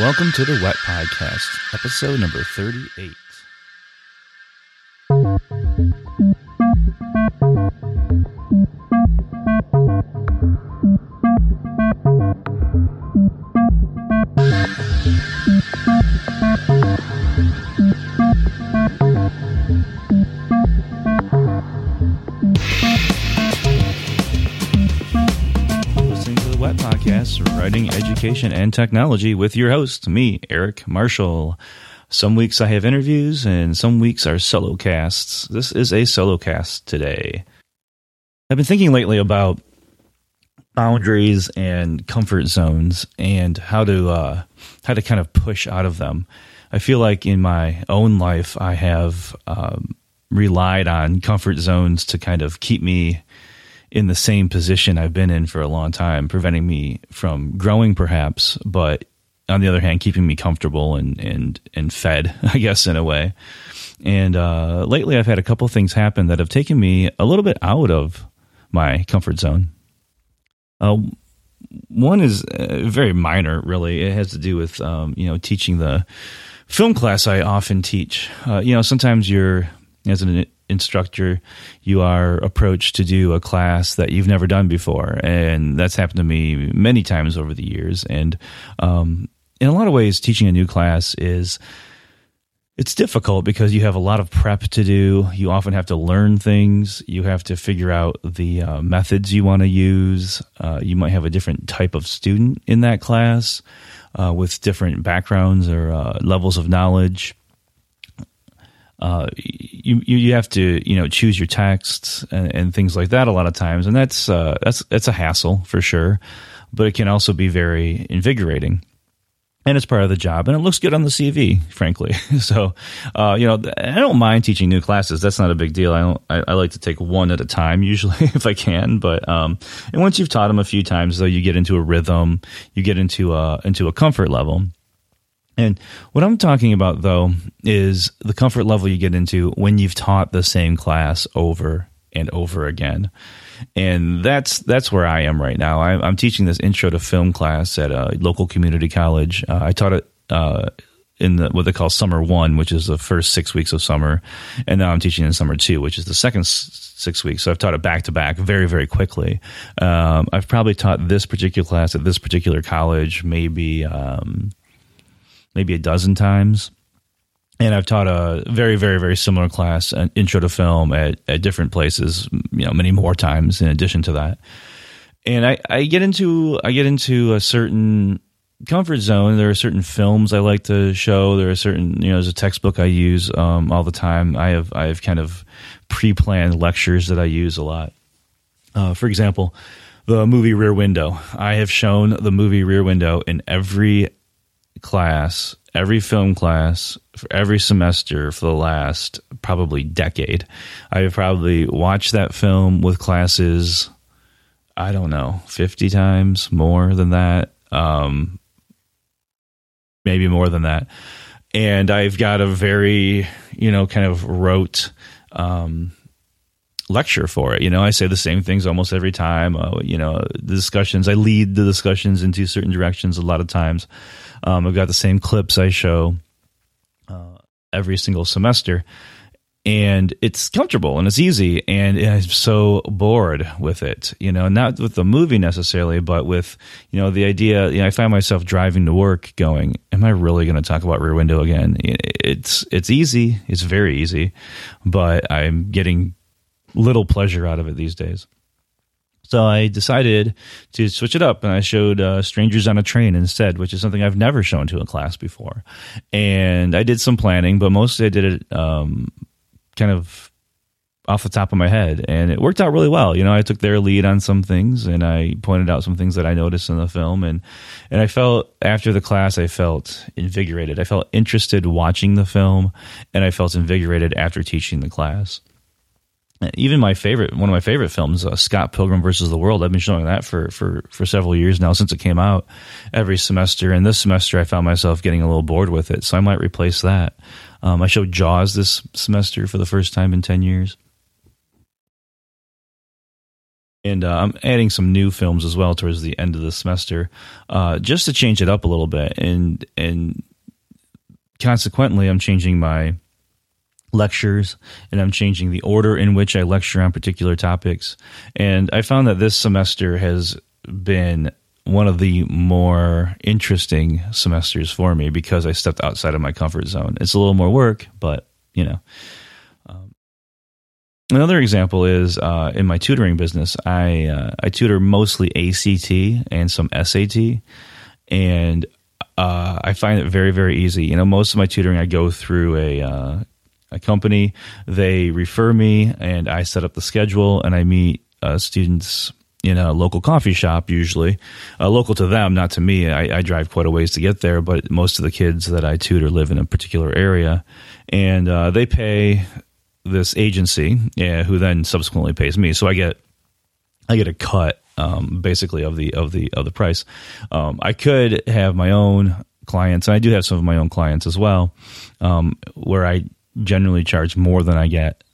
Welcome to the Wet Podcast, episode number 38. Education and technology with your host, me, Eric Marshall. Some weeks I have interviews and some weeks are solo casts. This is a solo cast today. I've been thinking lately about boundaries and comfort zones and how to uh, how to kind of push out of them. I feel like in my own life I have um, relied on comfort zones to kind of keep me in the same position I've been in for a long time, preventing me from growing, perhaps, but on the other hand, keeping me comfortable and and and fed, I guess, in a way. And uh, lately, I've had a couple things happen that have taken me a little bit out of my comfort zone. Uh, one is uh, very minor, really. It has to do with um, you know teaching the film class I often teach. Uh, you know, sometimes you're as an instructor, you are approached to do a class that you've never done before, and that's happened to me many times over the years. And um, in a lot of ways, teaching a new class is it's difficult because you have a lot of prep to do. You often have to learn things. You have to figure out the uh, methods you want to use. Uh, you might have a different type of student in that class uh, with different backgrounds or uh, levels of knowledge uh, you you have to you know choose your texts and, and things like that a lot of times, and that's uh, that's that's a hassle for sure, but it can also be very invigorating. And it's part of the job, and it looks good on the CV, frankly. so, uh, you know, I don't mind teaching new classes. That's not a big deal. I don't. I, I like to take one at a time, usually, if I can. But um, and once you've taught them a few times, though, you get into a rhythm, you get into a into a comfort level and what I'm talking about, though, is the comfort level you get into when you've taught the same class over and over again. And that's that's where I am right now. I, am teaching this intro to film class at a local community college. Uh, I taught it uh, in the, what they call summer one, which is the first six weeks of summer, and now I'm teaching in summer two, which is the second six weeks. So I've taught it back to back very very quickly. Um, I've probably taught this particular class at this particular college maybe. Um, maybe a dozen times. And I've taught a very, very, very similar class, an intro to film at, at different places, you know, many more times in addition to that. And I, I get into I get into a certain comfort zone. There are certain films I like to show. There are certain, you know, there's a textbook I use um, all the time. I have I have kind of pre-planned lectures that I use a lot. Uh, for example, the movie Rear Window. I have shown the movie Rear Window in every class, every film class, for every semester for the last probably decade. I have probably watched that film with classes, I don't know, 50 times more than that. Um, maybe more than that. And I've got a very, you know, kind of rote, um, lecture for it. You know, I say the same things almost every time. Uh, you know, the discussions, I lead the discussions into certain directions a lot of times. Um, I've got the same clips I show uh, every single semester. And it's comfortable and it's easy, and I'm so bored with it. You know, not with the movie necessarily, but with you know the idea. You know, I find myself driving to work, going, "Am I really going to talk about Rear Window again?" It's it's easy, it's very easy, but I'm getting little pleasure out of it these days. So I decided to switch it up, and I showed uh, "Strangers on a Train" instead, which is something I've never shown to a class before. And I did some planning, but mostly I did it um, kind of off the top of my head, and it worked out really well. You know, I took their lead on some things, and I pointed out some things that I noticed in the film, and and I felt after the class, I felt invigorated. I felt interested watching the film, and I felt invigorated after teaching the class even my favorite, one of my favorite films, uh, Scott Pilgrim versus the World. I've been showing that for, for, for several years now since it came out every semester. And this semester, I found myself getting a little bored with it, so I might replace that. Um, I showed Jaws this semester for the first time in ten years. and uh, I'm adding some new films as well towards the end of the semester, uh, just to change it up a little bit, and and consequently, I'm changing my lectures and I'm changing the order in which I lecture on particular topics. And I found that this semester has been one of the more interesting semesters for me because I stepped outside of my comfort zone. It's a little more work, but you know. Um, another example is uh, in my tutoring business. I uh, I tutor mostly ACT and some SAT, and uh, I find it very very easy. You know, most of my tutoring I go through a uh, a company. They refer me, and I set up the schedule, and I meet uh, students in a local coffee shop, usually uh, local to them, not to me. I, I, drive quite a ways to get there, but most of the kids that I tutor live in a particular area, and uh, they pay this agency, yeah, who then subsequently pays me. So I get I get a cut um, basically of the of the of the price. Um, I could have my own clients, and I do have some of my own clients as well, um, where I generally charge more than I get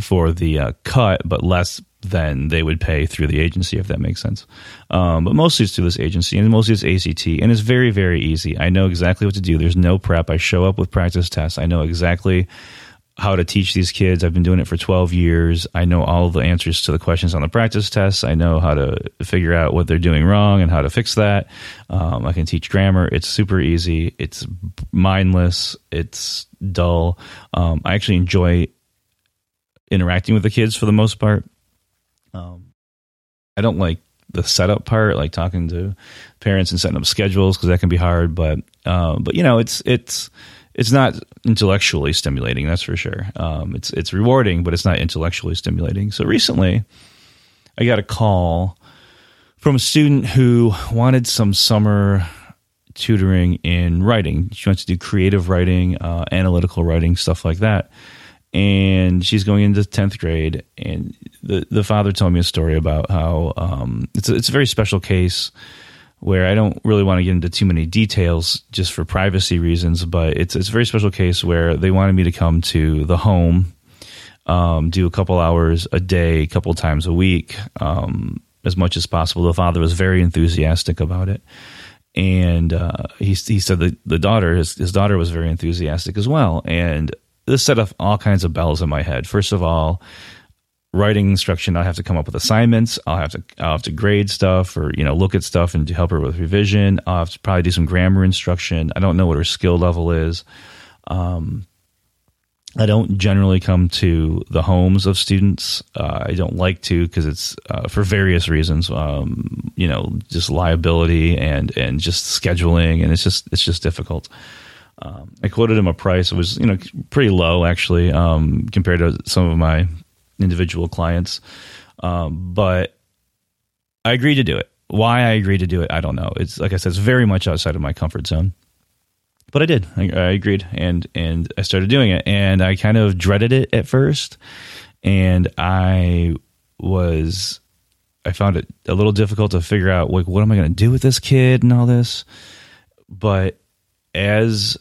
for the uh, cut, but less than they would pay through the agency, if that makes sense. Um, but mostly it's through this agency, and mostly it's ACT, and it's very, very easy. I know exactly what to do. There's no prep. I show up with practice tests. I know exactly how to teach these kids. I've been doing it for 12 years. I know all the answers to the questions on the practice tests. I know how to figure out what they're doing wrong and how to fix that. Um, I can teach grammar. It's super easy. It's mindless. It's dull. Um, I actually enjoy interacting with the kids for the most part. Um, I don't like the setup part, like talking to parents and setting up schedules because that can be hard. But uh, but you know, it's it's it's not intellectually stimulating. That's for sure. Um, it's it's rewarding, but it's not intellectually stimulating. So recently, I got a call from a student who wanted some summer tutoring in writing. She wants to do creative writing, uh, analytical writing, stuff like that. And she's going into tenth grade, and the the father told me a story about how um, it's a, it's a very special case where I don't really want to get into too many details just for privacy reasons, but it's it's a very special case where they wanted me to come to the home, um, do a couple hours a day, a couple times a week, um, as much as possible. The father was very enthusiastic about it, and uh, he he said that the daughter his his daughter was very enthusiastic as well, and this set off all kinds of bells in my head. First of all, writing instruction. I have to come up with assignments. I'll have to I'll have to grade stuff or you know look at stuff and help her with revision. I'll have to probably do some grammar instruction. I don't know what her skill level is. Um, I don't generally come to the homes of students. Uh, I don't like to because it's uh, for various reasons. Um, you know, just liability and and just scheduling, and it's just it's just difficult. Um, I quoted him a price. It was you know pretty low actually um, compared to some of my individual clients. Um, but I agreed to do it. Why I agreed to do it, I don't know. It's like I said, it's very much outside of my comfort zone. But I did. I, I agreed, and and I started doing it, and I kind of dreaded it at first, and I was I found it a little difficult to figure out like what am I going to do with this kid and all this. But as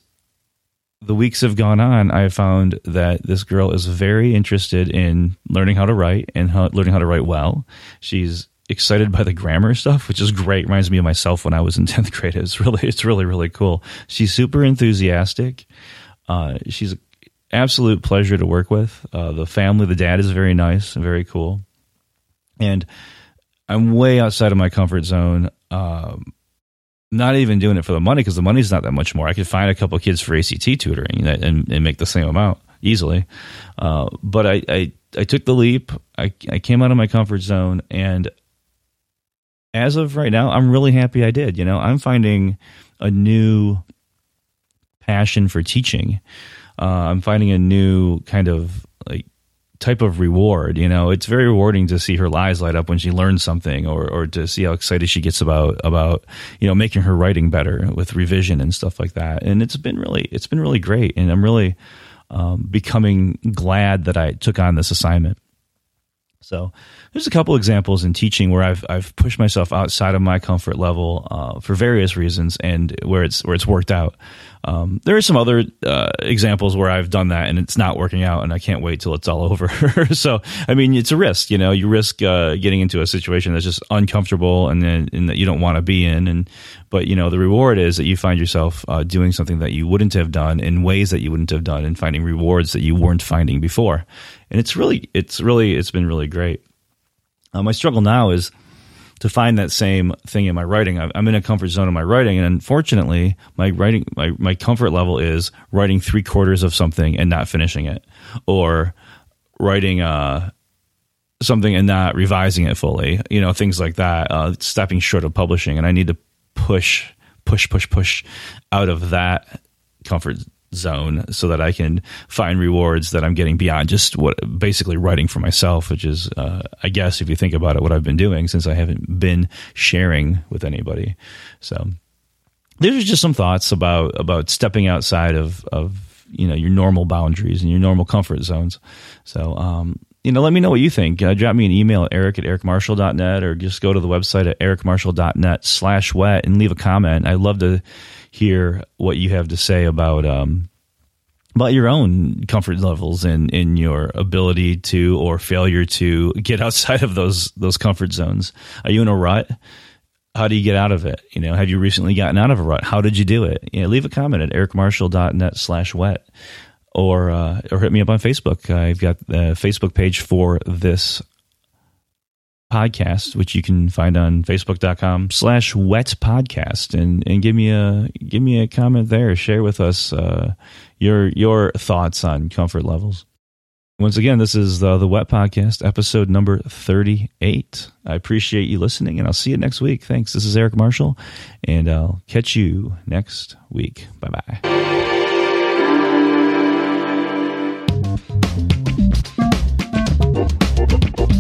the weeks have gone on, I found that this girl is very interested in learning how to write and how, learning how to write well. She's excited by the grammar stuff, which is great. Reminds me of myself when I was in tenth grade. It's really, it's really, really cool. She's super enthusiastic. Uh, she's an absolute pleasure to work with. Uh, the family, the dad is very nice and very cool. And I'm way outside of my comfort zone. Um, not even doing it for the money because the money's not that much more. I could find a couple kids for ACT tutoring and, and make the same amount easily. Uh, but I, I, I took the leap. I, I came out of my comfort zone, and as of right now, I'm really happy I did. You know, I'm finding a new passion for teaching. Uh, I'm finding a new kind of like type of reward. You know, it's very rewarding to see her eyes light up when she learns something, or or to see how excited she gets about about you know making her writing better with revision and stuff like that. And it's been really it's been really great, and I'm really um, becoming glad that I took on this assignment. So there's a couple examples in teaching where I've I've pushed myself outside of my comfort level uh, for various reasons, and where it's where it's worked out. um, there are some other uh, examples where I've done that and it's not working out, and I can't wait till it's all over. so, I mean, it's a risk. You know, you risk uh, getting into a situation that's just uncomfortable and then and that you don't want to be in. And but you know, the reward is that you find yourself uh, doing something that you wouldn't have done in ways that you wouldn't have done, and finding rewards that you weren't finding before. And it's really, it's really, it's been really great. Uh, my struggle now is to find that same thing in my writing. I'm in a comfort zone in my writing, and unfortunately, my writing my, my comfort level is writing three quarters of something and not finishing it, or writing uh, something and not revising it fully. You know, things like that. Uh, stepping short of publishing, and I need to push, push, push, push out of that comfort zone so that I can find rewards that I'm getting beyond just what basically writing for myself, which is, uh, I guess, if you think about it, what I've been doing since I haven't been sharing with anybody. So these are just some thoughts about about stepping outside of of you know your normal boundaries and your normal comfort zones. So um, you know, let me know what you think. Uh, drop me an email at eric at ericmarshall.net or just go to the website at ericmarshall.net slash wet and leave a comment. I'd love to hear what you have to say about um, about your own comfort levels and in your ability to or failure to get outside of those those comfort zones. Are you in a rut? How do you get out of it? You know, have you recently gotten out of a rut? How did you do it? You know, leave a comment at ericmarshall.net slash wet or uh, or hit me up on Facebook. I've got the Facebook page for this podcast, which you can find on facebook.com slash wet podcast and, and give me a, give me a comment there. Share with us, uh, your, your thoughts on comfort levels. Once again, this is the, the Wet Podcast, episode number 38. I appreciate you listening, and I'll see you next week. Thanks. This is Eric Marshall, and I'll catch you next week. Bye bye. Вот, вот, вот.